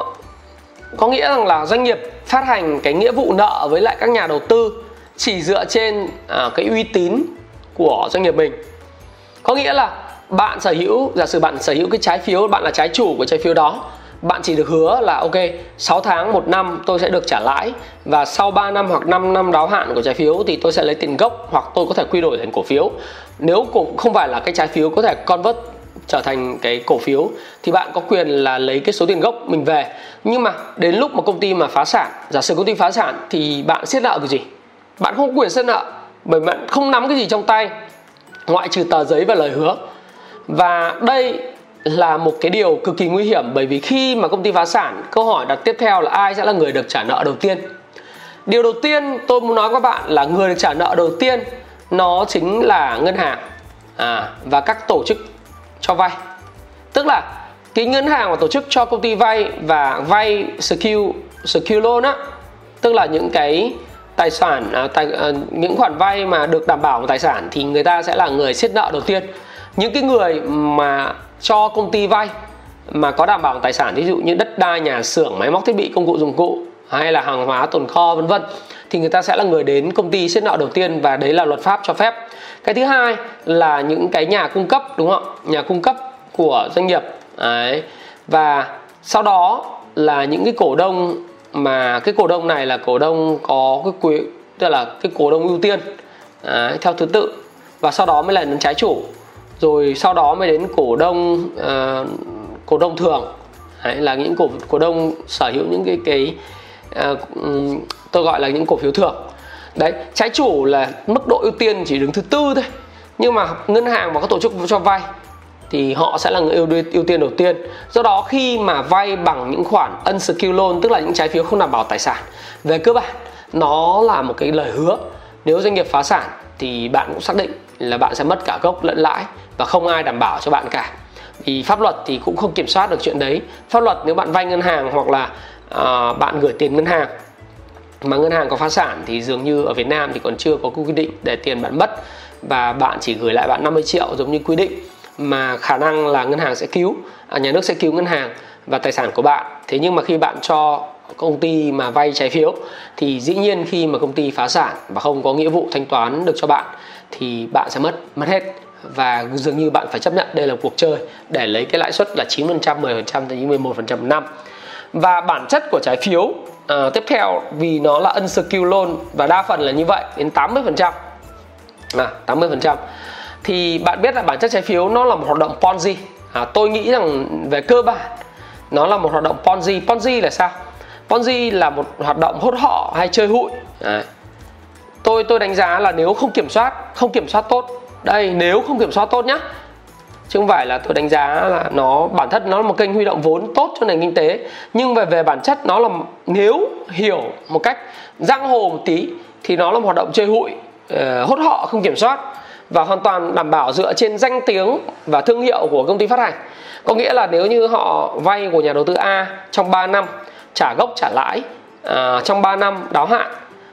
có nghĩa rằng là doanh nghiệp phát hành cái nghĩa vụ nợ với lại các nhà đầu tư chỉ dựa trên à, cái uy tín của doanh nghiệp mình. Có nghĩa là bạn sở hữu giả sử bạn sở hữu cái trái phiếu bạn là trái chủ của trái phiếu đó bạn chỉ được hứa là ok 6 tháng một năm tôi sẽ được trả lãi và sau 3 năm hoặc 5 năm đáo hạn của trái phiếu thì tôi sẽ lấy tiền gốc hoặc tôi có thể quy đổi thành cổ phiếu. Nếu cũng không phải là cái trái phiếu có thể convert trở thành cái cổ phiếu thì bạn có quyền là lấy cái số tiền gốc mình về. Nhưng mà đến lúc mà công ty mà phá sản giả sử công ty phá sản thì bạn siết nợ cái gì? Bạn không có quyền siết nợ bởi bạn không nắm cái gì trong tay ngoại trừ tờ giấy và lời hứa. Và đây là một cái điều cực kỳ nguy hiểm bởi vì khi mà công ty phá sản câu hỏi đặt tiếp theo là ai sẽ là người được trả nợ đầu tiên? Điều đầu tiên tôi muốn nói với các bạn là người được trả nợ đầu tiên nó chính là ngân hàng. À, và các tổ chức cho vay. Tức là cái ngân hàng mà tổ chức cho công ty vay và vay secure secure loan á tức là những cái tài sản à, tài, à, những khoản vay mà được đảm bảo tài sản thì người ta sẽ là người siết nợ đầu tiên. Những cái người mà cho công ty vay mà có đảm bảo tài sản ví dụ như đất đai nhà xưởng máy móc thiết bị công cụ dụng cụ hay là hàng hóa tồn kho vân vân thì người ta sẽ là người đến công ty siết nợ đầu tiên và đấy là luật pháp cho phép. Cái thứ hai là những cái nhà cung cấp đúng không nhà cung cấp của doanh nghiệp. Đấy. Và sau đó là những cái cổ đông mà cái cổ đông này là cổ đông có cái quyền tức là cái cổ đông ưu tiên. Đấy, theo thứ tự. Và sau đó mới là đến trái chủ. Rồi sau đó mới đến cổ đông uh, cổ đông thường. Đấy, là những cổ cổ đông sở hữu những cái cái Ờ, tôi gọi là những cổ phiếu thường đấy trái chủ là mức độ ưu tiên chỉ đứng thứ tư thôi. Nhưng mà ngân hàng và các tổ chức cho vay thì họ sẽ là người ưu, ưu tiên đầu tiên. Do đó khi mà vay bằng những khoản unsecured loan tức là những trái phiếu không đảm bảo tài sản về cơ bản nó là một cái lời hứa. Nếu doanh nghiệp phá sản thì bạn cũng xác định là bạn sẽ mất cả gốc lẫn lãi và không ai đảm bảo cho bạn cả. Vì pháp luật thì cũng không kiểm soát được chuyện đấy. Pháp luật nếu bạn vay ngân hàng hoặc là Ờ, bạn gửi tiền ngân hàng. Mà ngân hàng có phá sản thì dường như ở Việt Nam thì còn chưa có quy định để tiền bạn mất. Và bạn chỉ gửi lại bạn 50 triệu giống như quy định. Mà khả năng là ngân hàng sẽ cứu à, nhà nước sẽ cứu ngân hàng và tài sản của bạn. Thế nhưng mà khi bạn cho công ty mà vay trái phiếu thì dĩ nhiên khi mà công ty phá sản và không có nghĩa vụ thanh toán được cho bạn thì bạn sẽ mất mất hết. Và dường như bạn phải chấp nhận đây là cuộc chơi để lấy cái lãi suất là 9%, 10% tới 11% một năm. Và bản chất của trái phiếu uh, tiếp theo vì nó là unsecured loan và đa phần là như vậy đến 80%. À, 80% thì bạn biết là bản chất trái phiếu nó là một hoạt động Ponzi. À, tôi nghĩ rằng về cơ bản nó là một hoạt động Ponzi. Ponzi là sao? Ponzi là một hoạt động hốt họ hay chơi hụi. à Tôi tôi đánh giá là nếu không kiểm soát, không kiểm soát tốt. Đây, nếu không kiểm soát tốt nhá. Chứ không phải là tôi đánh giá là nó bản thân nó là một kênh huy động vốn tốt cho nền kinh tế, nhưng về về bản chất nó là nếu hiểu một cách giang hồ một tí thì nó là một hoạt động chơi hụi, uh, hốt họ không kiểm soát và hoàn toàn đảm bảo dựa trên danh tiếng và thương hiệu của công ty phát hành. Có nghĩa là nếu như họ vay của nhà đầu tư A trong 3 năm trả gốc trả lãi à, trong 3 năm đáo hạn.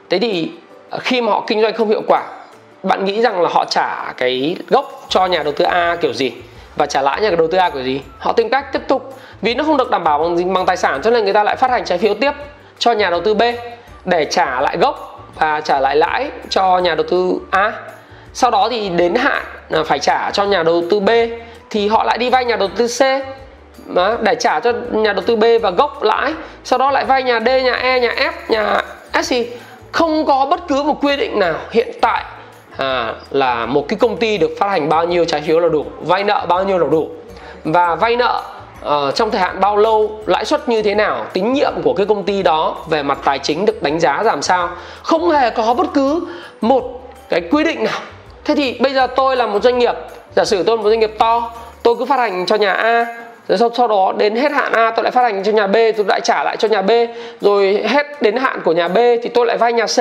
Thế thì khi mà họ kinh doanh không hiệu quả, bạn nghĩ rằng là họ trả cái gốc cho nhà đầu tư A kiểu gì? Và trả lãi nhà đầu tư A kiểu gì? Họ tìm cách tiếp tục. Vì nó không được đảm bảo bằng bằng tài sản cho nên người ta lại phát hành trái phiếu tiếp cho nhà đầu tư B để trả lại gốc và trả lại lãi cho nhà đầu tư A. Sau đó thì đến hạn à, phải trả cho nhà đầu tư B thì họ lại đi vay nhà đầu tư C đó, để trả cho nhà đầu tư B và gốc lãi. Sau đó lại vay nhà D nhà E nhà F nhà S không có bất cứ một quy định nào hiện tại à, là một cái công ty được phát hành bao nhiêu trái phiếu là đủ vay nợ bao nhiêu là đủ. Và vay nợ uh, trong thời hạn bao lâu lãi suất như thế nào tín nhiệm của cái công ty đó về mặt tài chính được đánh giá làm sao không hề có bất cứ một cái quy định nào. Thế thì bây giờ tôi là một doanh nghiệp giả sử tôi là một doanh nghiệp to tôi cứ phát hành cho nhà A rồi sau, sau đó đến hết hạn A tôi lại phát hành cho nhà B tôi lại trả lại cho nhà B. Rồi hết đến hạn của nhà B thì tôi lại vay nhà C.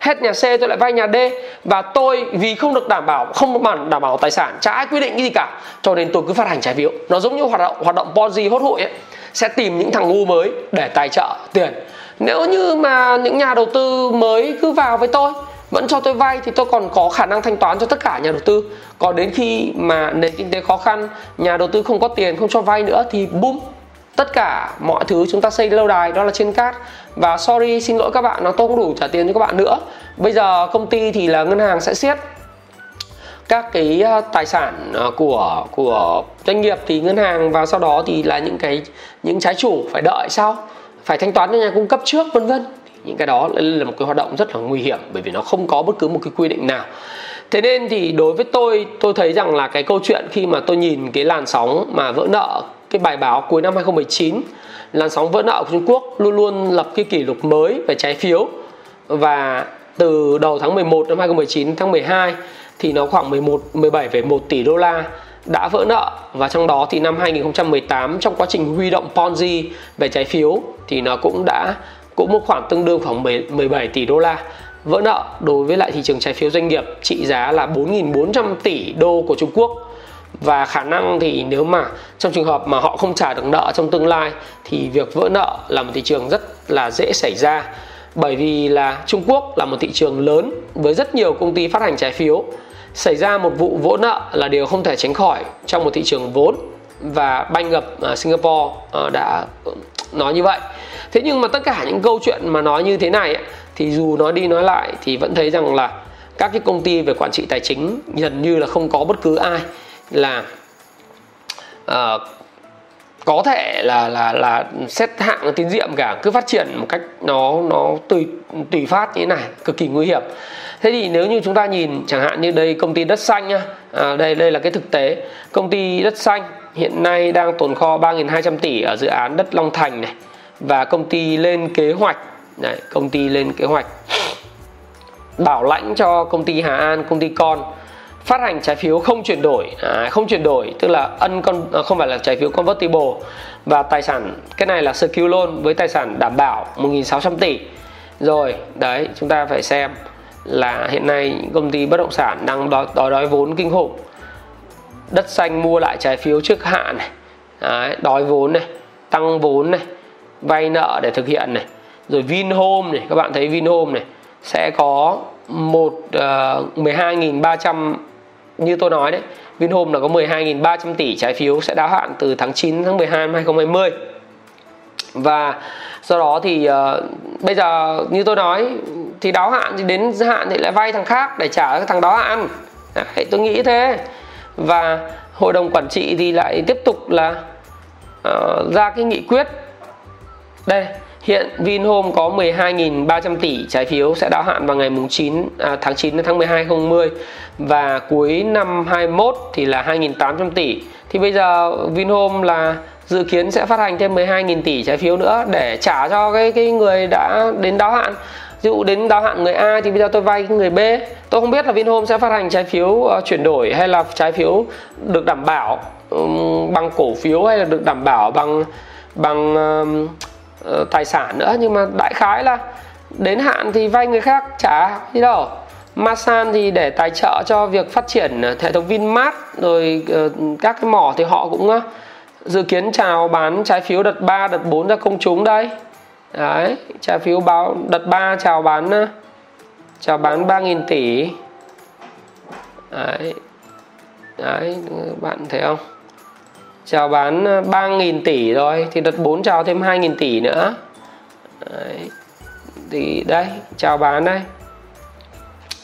Hết nhà C tôi lại vay nhà D. Và tôi vì không được đảm bảo không bản đảm bảo tài sản trái quy định cái gì cả cho nên tôi cứ phát hành trái phiếu. Nó giống như hoạt động hoạt động Ponzi hốt hụi ấy. Sẽ tìm những thằng ngu mới để tài trợ tiền. Nếu như mà những nhà đầu tư mới cứ vào với tôi vẫn cho tôi vay thì tôi còn có khả năng thanh toán cho tất cả nhà đầu tư. Còn đến khi mà nền kinh tế khó khăn, nhà đầu tư không có tiền, không cho vay nữa thì boom tất cả mọi thứ chúng ta xây lâu đài, đó là trên cát. Và sorry, xin lỗi các bạn, nó tôi không đủ trả tiền cho các bạn nữa. Bây giờ công ty thì là ngân hàng sẽ siết. Các cái ờ, tài sản ờ, của của doanh nghiệp thì ngân hàng và sau đó thì là những cái, những trái chủ phải đợi sau phải thanh toán cho nhà cung cấp trước, vân vân những cái đó là một cái hoạt động rất là nguy hiểm bởi vì nó không có bất cứ một cái quy định nào. Thế nên thì đối với tôi tôi thấy rằng là cái câu chuyện khi mà tôi nhìn cái làn sóng mà vỡ nợ cái bài báo cuối năm 2019 làn sóng vỡ nợ của Trung Quốc luôn luôn lập cái kỷ lục mới về trái phiếu. Và từ đầu tháng 11 năm 2019 tháng 12 thì nó khoảng 11 17,1 tỷ đô la đã vỡ nợ. Và trong đó thì năm 2018 trong quá trình huy động Ponzi về trái phiếu thì nó cũng đã cũng một khoản tương đương khoảng 17 tỷ đô la. Vỡ nợ đối với lại thị trường trái phiếu doanh nghiệp trị giá là 4.400 tỷ đô của Trung Quốc. Và khả năng thì nếu mà trong trường hợp mà họ không trả được nợ trong tương lai thì việc vỡ nợ là một thị trường rất là dễ xảy ra. Bởi vì là Trung Quốc là một thị trường lớn với rất nhiều công ty phát hành trái phiếu. Xảy ra một vụ vỡ nợ là điều không thể tránh khỏi trong một thị trường vốn. Và banh ngập à, Singapore à, đã nói như vậy thế nhưng mà tất cả những câu chuyện mà nói như thế này thì dù nói đi nói lại thì vẫn thấy rằng là các cái công ty về quản trị tài chính gần như là không có bất cứ ai là uh, có thể là là là xét hạng tín nhiệm cả cứ phát triển một cách nó nó tùy tùy phát như thế này cực kỳ nguy hiểm. Thế thì nếu như chúng ta nhìn chẳng hạn như đây công ty đất xanh nhá à, đây đây là cái thực tế. Công ty đất xanh hiện nay đang tồn kho 3.200 tỷ ở dự án đất Long Thành này và công ty lên kế hoạch. Đấy, công ty lên kế hoạch. Bảo lãnh cho công ty Hà An công ty con. Phát hành trái phiếu không chuyển đổi. À, không chuyển đổi tức là ân con à, không phải là trái phiếu convertible. Và tài sản cái này là secure loan với tài sản đảm bảo 1.600 tỷ. Rồi đấy chúng ta phải xem là hiện nay công ty bất động sản đang đòi đòi, đói vốn kinh khủng. Đất xanh mua lại trái phiếu trước hạn này. Đấy, đòi vốn này tăng vốn này vay nợ để thực hiện này. Rồi Vinhome này các bạn thấy Vinhome này sẽ có một ờ, uh, 12.300 như tôi nói đấy Vinhome là có 12.300 tỷ trái phiếu sẽ đáo hạn từ tháng 9 tháng 12 năm 2020 và do đó thì uh, bây giờ như tôi nói thì đáo hạn thì đến hạn thì lại vay thằng khác để trả cái thằng đáo hạn đấy, tôi nghĩ thế. Và hội đồng quản trị thì lại tiếp tục là uh, ra cái nghị quyết đây Hiện Vinhome có 12.300 tỷ trái phiếu sẽ đáo hạn vào ngày mùng 9 à, tháng 9 đến tháng 12 2020 và cuối năm 21 thì là 2.800 tỷ. Thì bây giờ Vinhome là dự kiến sẽ phát hành thêm 12.000 tỷ trái phiếu nữa để trả cho cái cái người đã đến đáo hạn. Ví dụ đến đáo hạn người A thì bây giờ tôi vay người B. Tôi không biết là Vinhome sẽ phát hành trái phiếu uh, chuyển đổi hay là trái phiếu được đảm bảo um, bằng cổ phiếu hay là được đảm bảo bằng bằng um, Ờ, tài sản nữa nhưng mà đại khái là đến hạn thì vay người khác trả đi đâu Masan thì để tài trợ cho việc phát triển ờ, hệ thống Vinmart rồi uh, các cái mỏ thì họ cũng uh, dự kiến chào bán trái phiếu đợt 3, đợt 4 ra công chúng đây. Đấy, trái phiếu báo đợt 3 chào bán chào bán 3.000 tỷ. Đấy. Đấy, bạn thấy không? Chào bán ờ, 3.000 tỷ rồi thì đợt 4 chào thêm 2.000 tỷ nữa. Đấy. thì đây, chào bán đây.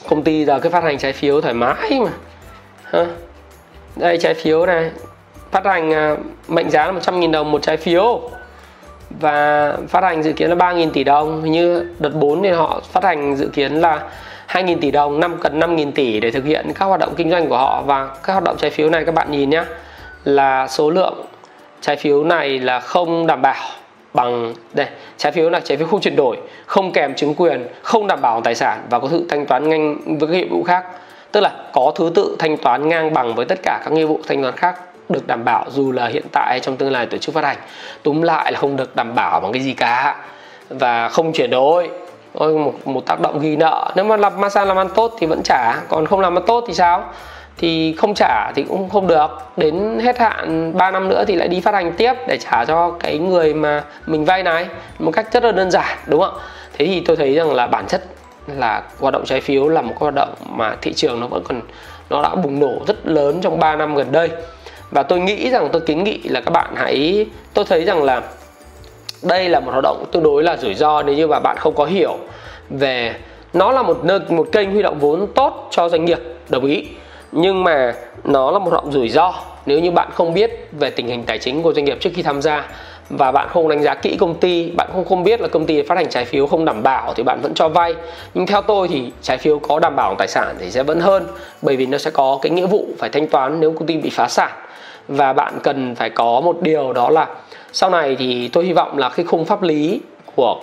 Công ty giờ cứ phát hành trái phiếu thoải mái mà. Ha. đây, trái phiếu này. Phát hành ờ, mệnh giá là 100.000 đồng một trái phiếu. Và phát hành dự kiến là 3.000 tỷ đồng. Như đợt 4 thì họ phát hành dự kiến là 2.000 tỷ đồng, năm cần 5.000 tỷ để thực hiện các hoạt động kinh doanh của họ và các hoạt động trái phiếu này các bạn nhìn nhé là số lượng trái phiếu này là không đảm bảo bằng đây trái phiếu là trái phiếu không chuyển đổi không kèm chứng quyền không đảm bảo tài sản và có sự thanh toán nhanh với các nghĩa vụ khác. Tức là có thứ tự thanh toán ngang bằng với tất cả các nghĩa vụ thanh toán khác được đảm bảo dù là hiện tại hay trong tương lai tổ chức phát hành. Túm lại là không được đảm bảo bằng cái gì cả và không chuyển đổi. Một, một tác động ghi nợ. Nếu mà làm masan làm ăn tốt thì vẫn trả còn không làm ăn tốt thì sao? Thì không trả thì cũng không được. Đến hết hạn 3 năm nữa thì lại đi phát hành tiếp để trả cho cái người mà mình vay này một cách rất là đơn giản, đúng không thế thì tôi thấy rằng là bản chất là hoạt động trái phiếu là một hoạt động mà thị trường nó vẫn còn, nó đã bùng nổ rất lớn trong 3 năm gần đây. Và tôi nghĩ rằng, tôi kiến nghị là các bạn hãy, tôi thấy rằng là đây là một hoạt động tương đối là rủi ro nếu như mà bạn không có hiểu về, nó là một nơi, một kênh huy động vốn tốt cho doanh nghiệp, đồng ý nhưng mà nó là một hoạt động rủi ro. Nếu như bạn không biết về tình hình tài chính của doanh nghiệp trước khi tham gia và bạn không đánh giá kỹ công ty, bạn không không biết là công ty phát hành trái phiếu không đảm bảo thì bạn vẫn cho vay. Nhưng theo tôi thì trái phiếu có đảm bảo tài sản thì sẽ vẫn hơn, bởi vì nó sẽ có cái nghĩa vụ phải thanh toán nếu công ty bị phá sản. Và bạn cần phải có một điều đó là sau này thì tôi hy vọng là cái khung pháp lý của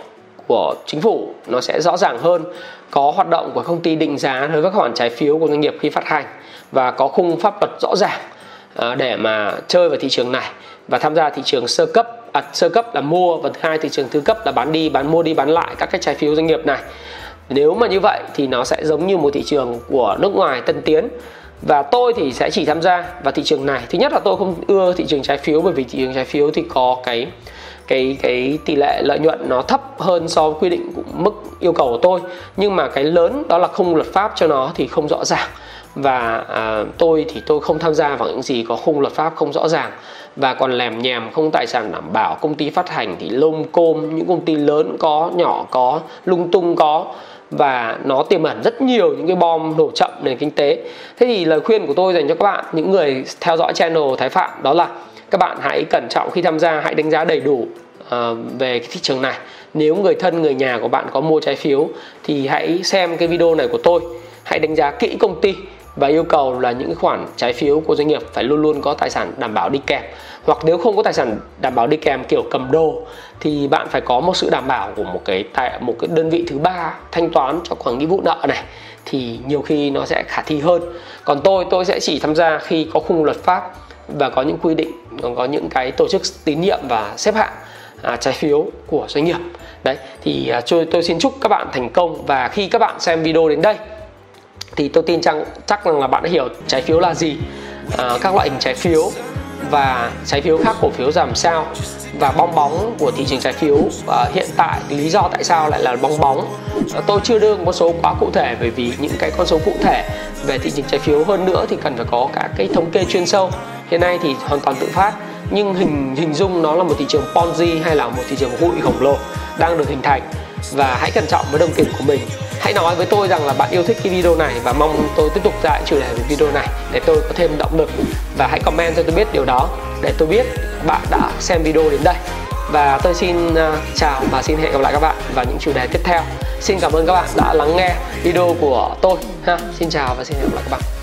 của chính phủ nó sẽ rõ ràng hơn có hoạt động của công ty định giá đối với các khoản trái phiếu của doanh nghiệp khi phát hành và có khung pháp luật rõ ràng à, để mà chơi vào thị trường này và tham gia thị trường sơ cấp à, sơ cấp là mua và thứ hai thị trường thứ cấp là bán đi bán mua đi bán lại các cái trái phiếu doanh nghiệp này. Nếu mà như vậy thì nó sẽ giống như một thị trường của nước ngoài tân tiến và tôi thì sẽ chỉ tham gia vào thị trường này. Thứ nhất là tôi không ưa thị trường trái phiếu bởi vì thị trường trái phiếu thì có cái cái cái tỷ lệ lợi nhuận nó thấp hơn so với quy định mức yêu cầu của tôi. Nhưng mà cái lớn đó là khung luật pháp cho nó thì không rõ ràng. Và à, tôi thì tôi không tham gia vào những gì có khung luật pháp không rõ ràng. Và còn lèm nhèm không tài sản đảm bảo công ty phát hành thì lôm côm những công ty lớn có nhỏ có lung tung có. Và nó tiềm ẩn rất nhiều những cái bom nổ chậm nền kinh tế. Thế thì lời khuyên của tôi dành cho các bạn những người theo dõi channel thái phạm đó là các bạn hãy cẩn trọng khi tham gia hãy đánh giá đầy đủ uh, về cái thị trường này. Nếu người thân người nhà của bạn có mua trái phiếu thì hãy xem cái video này của tôi. Hãy đánh giá kỹ công ty và yêu cầu là những khoản trái phiếu của doanh nghiệp phải luôn luôn có tài sản đảm bảo đi kèm. Hoặc nếu không có tài sản đảm bảo đi kèm kiểu cầm đồ thì bạn phải có một sự đảm bảo của một cái tại một cái đơn vị thứ ba thanh toán cho khoản nghĩa vụ nợ này thì nhiều khi nó sẽ khả thi hơn. Còn tôi tôi sẽ chỉ tham gia khi có khung luật pháp và có những quy định còn có những cái tổ chức tín nhiệm và xếp hạng à, trái phiếu của doanh nghiệp. Đấy thì à, tôi tôi xin chúc các bạn thành công. Và khi các bạn xem video đến đây thì tôi tin rằng chắc rằng là bạn đã hiểu trái phiếu là gì à, các loại hình trái phiếu và trái phiếu khác cổ phiếu giảm sao và bong bóng của thị trường trái phiếu. Và hiện tại lý do tại sao lại là bong bóng? À, tôi chưa đưa một số quá cụ thể bởi vì những cái con số cụ thể về thị trường trái phiếu hơn nữa thì cần phải có các cái thống kê chuyên sâu. Hiện nay thì hoàn toàn tự phát nhưng hình hình dung nó là một thị trường ponzi hay là một thị trường hụi khổng lồ đang được hình thành và hãy cẩn trọng với đồng tiền của mình. Hãy nói với tôi rằng là bạn yêu thích cái video này và mong tôi tiếp tục dạy chủ đề về video này để tôi có thêm động lực. Và hãy comment cho tôi biết điều đó để tôi biết bạn đã xem video đến đây. Và tôi xin à, chào và xin hẹn gặp lại các bạn vào những chủ đề tiếp theo. Xin cảm ơn các bạn đã lắng nghe video của tôi ha. Xin chào và xin hẹn gặp lại các bạn.